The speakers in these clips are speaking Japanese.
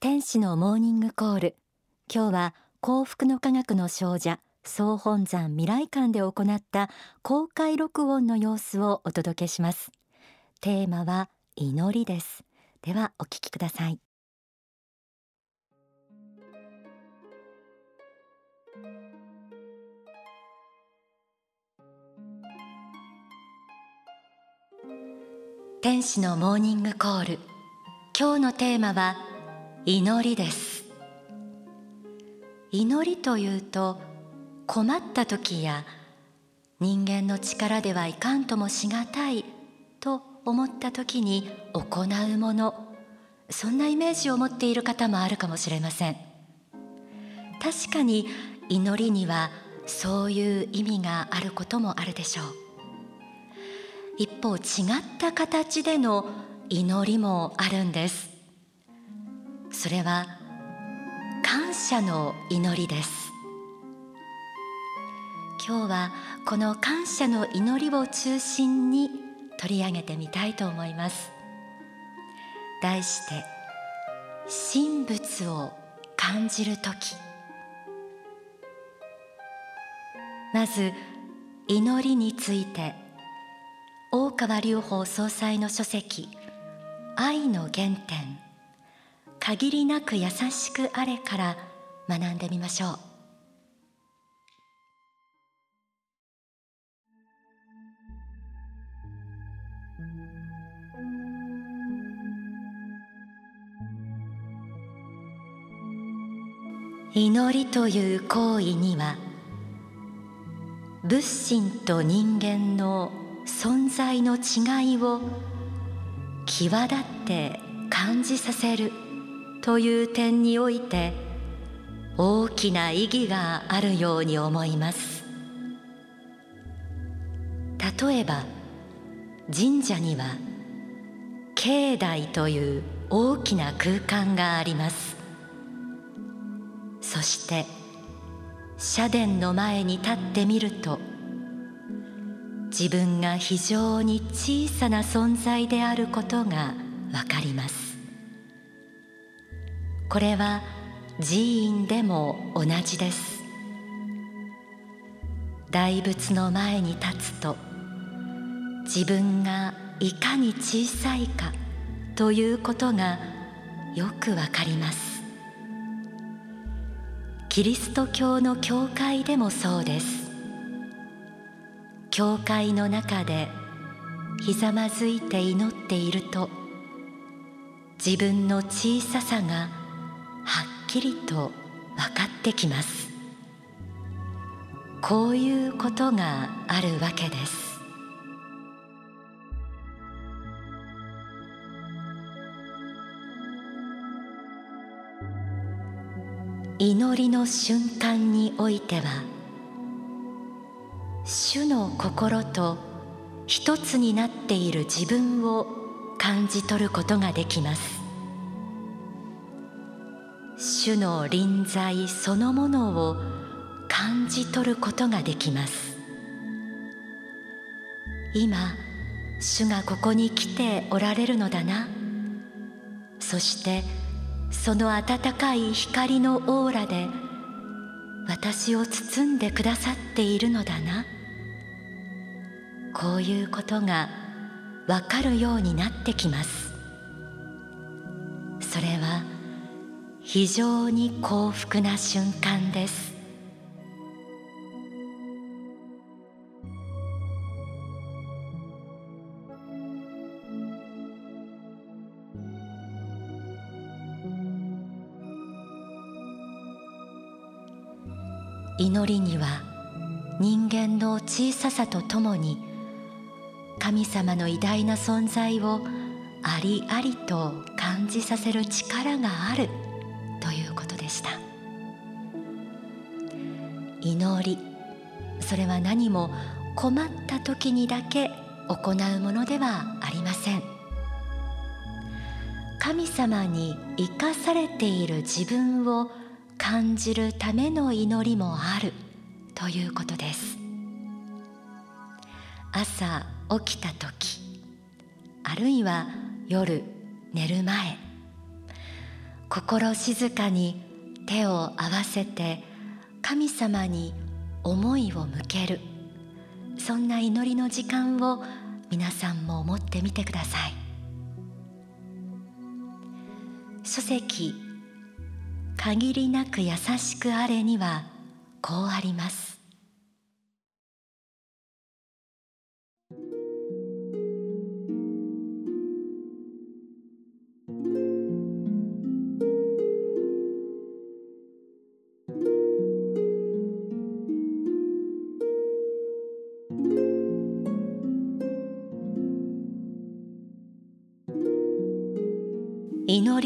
天使のモーニングコール。今日は幸福の科学の少女総本山未来館で行った公開録音の様子をお届けします。テーマは祈りです。ではお聞きください。天使のモーニングコール。今日のテーマは祈りです。祈りというと困った時や人間の力ではいかんともしがたいと思った時に行うものそんなイメージを持っている方もあるかもしれません。確かに祈りにはそういう意味があることもあるでしょう。一方違った形での祈りもあるんです。それは感謝の祈りです。今日はこの感謝の祈りを中心に取り上げてみたいと思います。題して神仏を感じる時。まず祈りについて大川隆法総裁の書籍愛の原点。限りなく優しくあれから学んでみましょう。祈りという行為には仏心と人間の存在の違いを際立って感じさせる。という点において大きな意義があるように思います。例えば神社には境内という大きな空間があります。そして社殿の前に立ってみると自分が非常に小さな存在であることがわかります。これは寺院でも同じです。大仏の前に立つと自分がいかに小さいかということがよくわかります。キリスト教の教会でもそうです。教会の中でひざまずいて祈っていると自分の小ささがきりと分かってきます。こういうことがあるわけです。祈りの瞬間においては主の心と一つになっている自分を感じ取ることができます。主の臨在そのものを感じ取ることができます。今主がここに来ておられるのだな。そしてその温かい光のオーラで私を包んでくださっているのだな。こういうことがわかるようになってきます。それは非常に幸福な瞬間です。祈りには人間の小ささとともに神様の偉大な存在をありありと感じさせる力がある。それは何も困った時にだけ行うものではありません。神様に生かされている自分を感じるための祈りもあるということです。朝起きた時あるいは夜寝る前心静かに手を合わせて神様に思いを向ける。そんな祈りの時間を皆さんも思ってみてください。書籍限りなく優しくあれにはこうあります。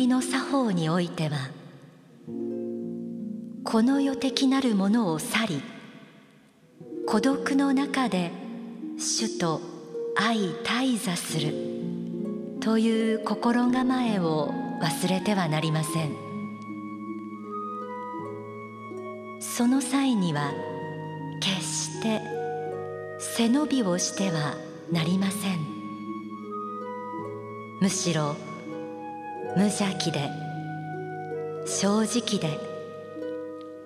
の作法においてはこの世的なるものを去り孤独の中で主と相対座するという心構えを忘れてはなりません。その際には決して背伸びをしてはなりません。むしろ無邪気で正直で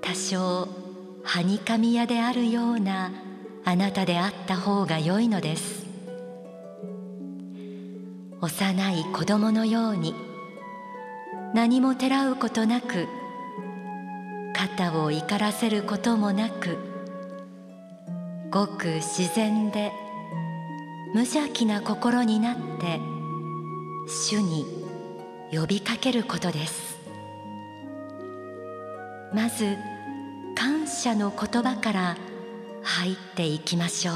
多少はにかみ屋であるようなあなたであった方が良いのです。幼い子供のように何もてらうことなく肩を怒らせることもなくごく自然で無邪気な心になって主に呼びかけることです。まず感謝の言葉から入っていきましょう。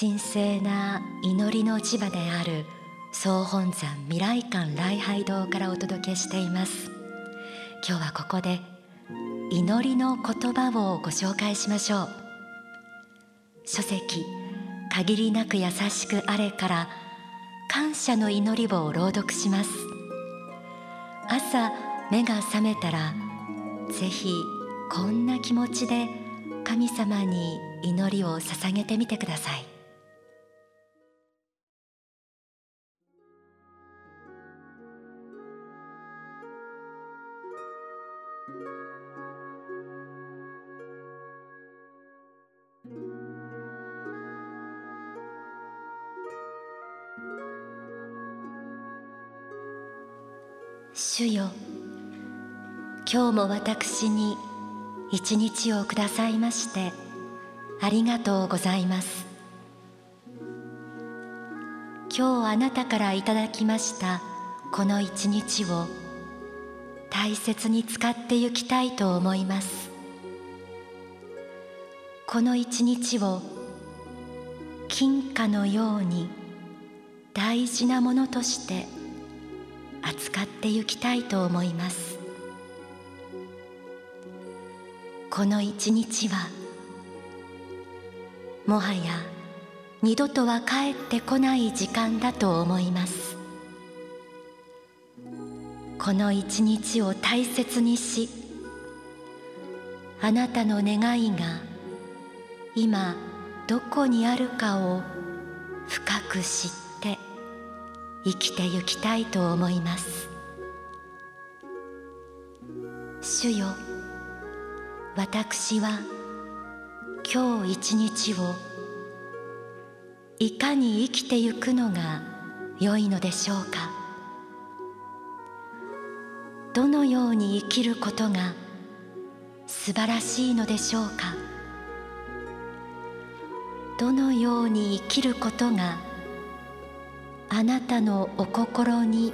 神聖な祈りの磁場である総本山未来館礼拝堂からお届けしています。今日はここで祈りの言葉をご紹介しましょう。書籍限りなく優しくあれから感謝の祈りを朗読します。朝目が覚めたらぜひこんな気持ちで神様に祈りを捧げてみてください。も私に一日をくださいましてありがとうございます。今日あなたからいただきましたこの一日を大切に使ってゆきたいと思います。この一日を金貨のように大事なものとして扱ってゆきたいと思います。この一日はもはや二度とは帰ってこない時間だと思います。この一日を大切にしあなたの願いが今どこにあるかを深く知って生きてゆきたいと思います。主よ私は今日一日をいかに生きてゆくのが良いのでしょうか？どのように生きることが素晴らしいのでしょうか？どのように生きることがあなたのお心に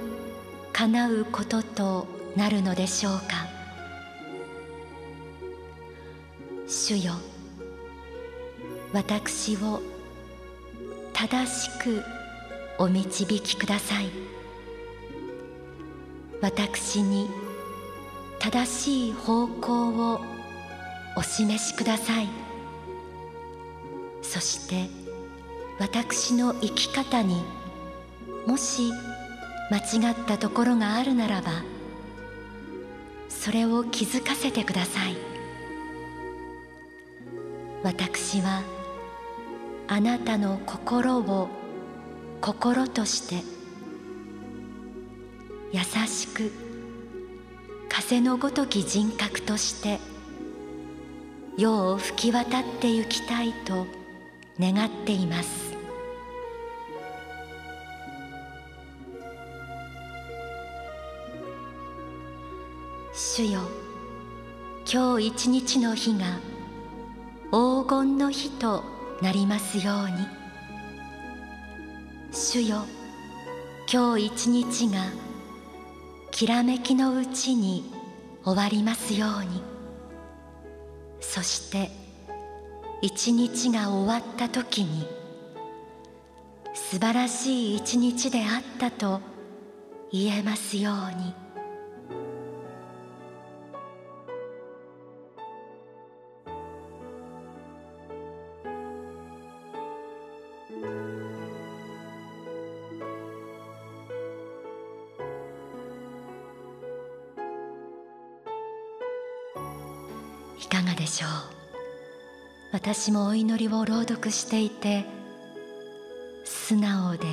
かなうこととなるのでしょうか？主よ。私を正しくお導きください。私に正しい方向をお示しください。そして私の生き方にもし間違ったところがあるならばそれを気づかせてください。私はあなたの心を心として優しく風のごとき人格として世を吹き渡ってゆきたいと願っています。主よ今日一日の日が黄金の日となりますように主よ今日一日がきらめきのうちに終わりますようにそして一日が終わった時に素晴らしい一日であったと言えますように。いかがでしょう？私もお祈りを朗読していて素直で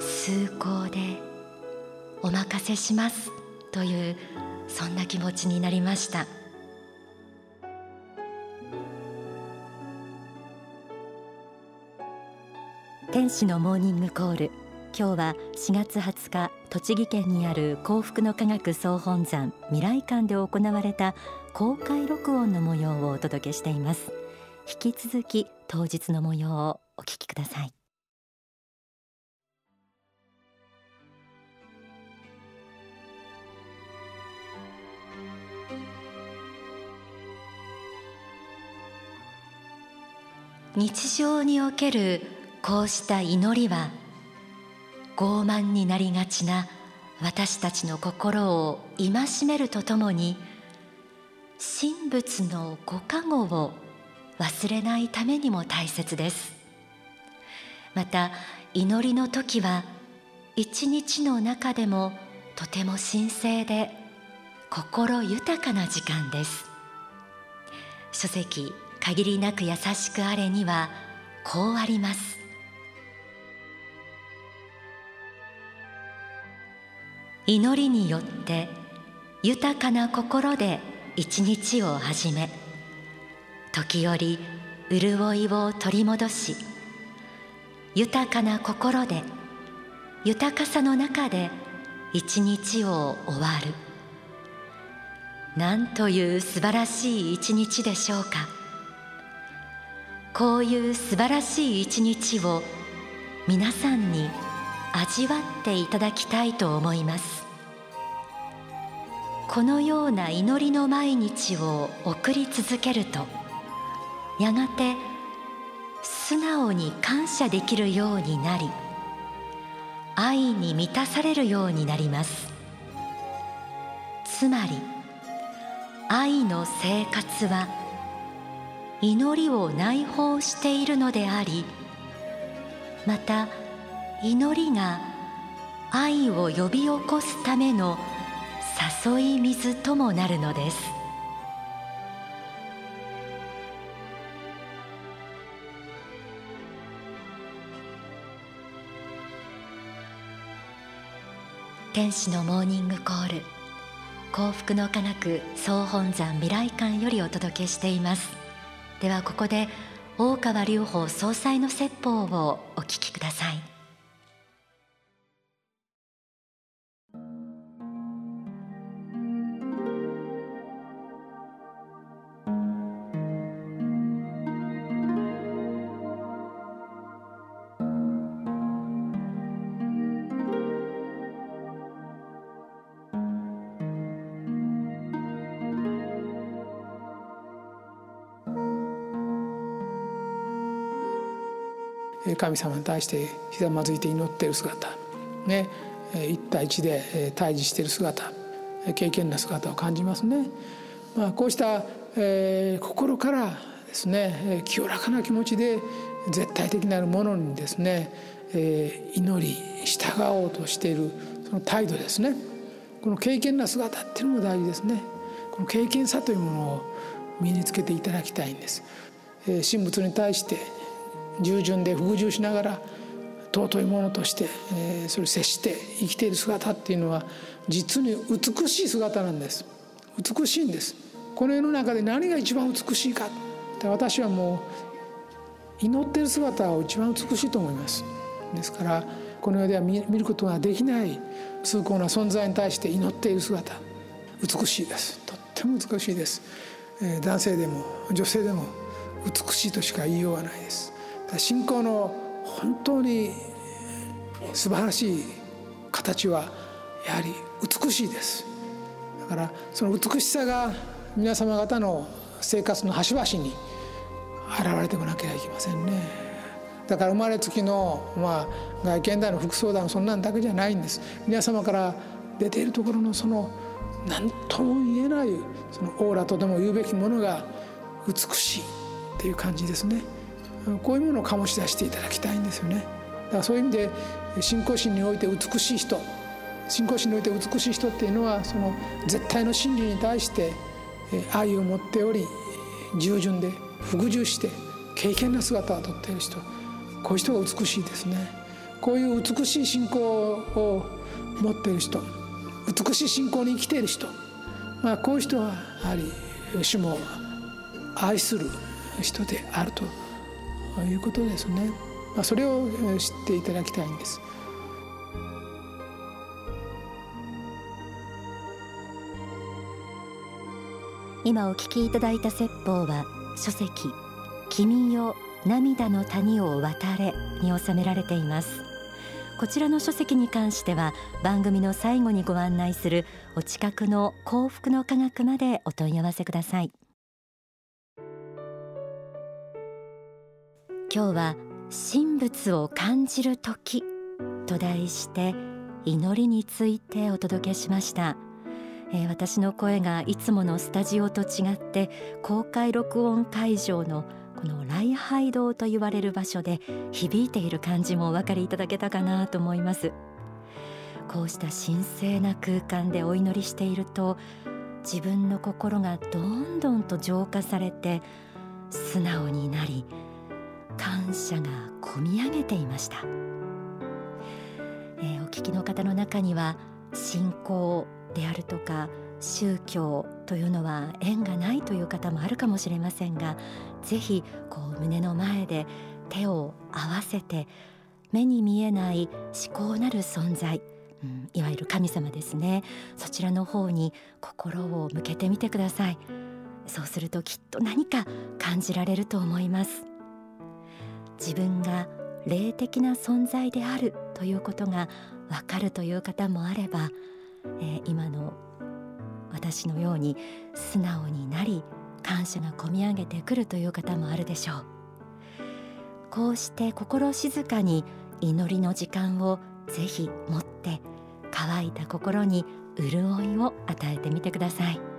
崇高でお任せしますというそんな気持ちになりました。天使のモーニングコール。今日は4月20日栃木県にある幸福の科学総本山未来館で行われた公開録音の模様をお届けしています。引き続き当日の模様をお聞きください。日常におけるこうした祈りは傲慢になりがちな私たちの心を戒めるとともに神仏のご加護を忘れないためにも大切です。また祈りの時は一日の中でもとても神聖で心豊かな時間です。書籍限りなく優しくあれにはこうあります。祈りによって豊かな心で一日を始め時折潤いを取り戻し豊かな心で豊かさの中で一日を終わる。なんという素晴らしい一日でしょうか。こういう素晴らしい一日を皆さんに味わっていただきたいと思います。このような祈りの毎日を送り続けるとやがて素直に感謝できるようになり愛に満たされるようになります。つまり愛の生活は祈りを内包しているのでありまた祈りが愛を呼び起こすための誘い水ともなるのです。天使のモーニングコール幸福の科学総本山未来館よりお届けしています。ではここで大川隆法総裁の説法をお聞きください。神様に対してひざまずいて祈っている姿。ね。一対一で対峙している姿。経験な姿を感じますね。まあ、こうした、えー、心からですね清らかな気持ちで絶対的なるものにですね、えー、祈り従おうとしているその態度ですね。この敬虔な姿っていうのも大事ですね。この敬虔さというものを身につけていただきたいんです、えー、神仏に対して従順で服従しながら尊いものとして、えー、それを接して生きている姿っていうのは実に美しい姿なんです。美しいんです。この世の中で何が一番美しいか。私はもう祈っている姿を一番美しいと思います。ですからこの世では見ることができない崇高な存在に対して祈っている姿。美しいです。とっても美しいです、えー、男性でも女性でも美しいとしか言いようがないです。信仰の本当に素晴らしい形はやはり美しいです。だからその美しさが皆様方の生活の端々に現れてこなきゃいけませんね。だから生まれつきの、まあ、外見だの服装だのそんなんだけじゃないんです。皆様から出ているところのその何とも言えないそのオーラとでも言うべきものが美しいっていう感じですね。こういうものを醸し出していただきたいんですよね。だからそういう意味で信仰心において美しい人信仰心において美しい人っていうのはその絶対の真理に対して愛を持っており従順で服従して敬虔な姿をとっている人。こういう人が美しいですね。こういう美しい信仰を持っている人。美しい信仰に生きている人。まあこういう人はやはり主も愛する人であると。いうことですね、まあ、それを知っていただきたいんです。今お聞きいただいた説法は書籍君よ涙の谷を渡れに収められています。こちらの書籍に関しては番組の最後にご案内するお近くの幸福の科学までお問い合わせください。今日は神仏を感じる時と題して祈りについてお届けしました。えー、私の声がいつものスタジオと違って公開録音会場のこの礼拝堂と言われる場所で響いている感じもお分かりいただけたかなと思います。こうした神聖な空間でお祈りしていると自分の心がどんどんと浄化されて素直になり感謝がこみ上げていました、えー、お聞きの方の中には信仰であるとか宗教というのは縁がないという方もあるかもしれませんがぜひこう胸の前で手を合わせて目に見えない思考なる存在、うん、いわゆる神様ですね。そちらの方に心を向けてみてください。そうするときっと何か感じられると思います。自分が霊的な存在であるということがわかるという方もあればえー、今の私のように素直になり感謝がこみ上げてくるという方もあるでしょう。こうして心静かに祈りの時間をぜひ持って乾いた心に潤いを与えてみてください。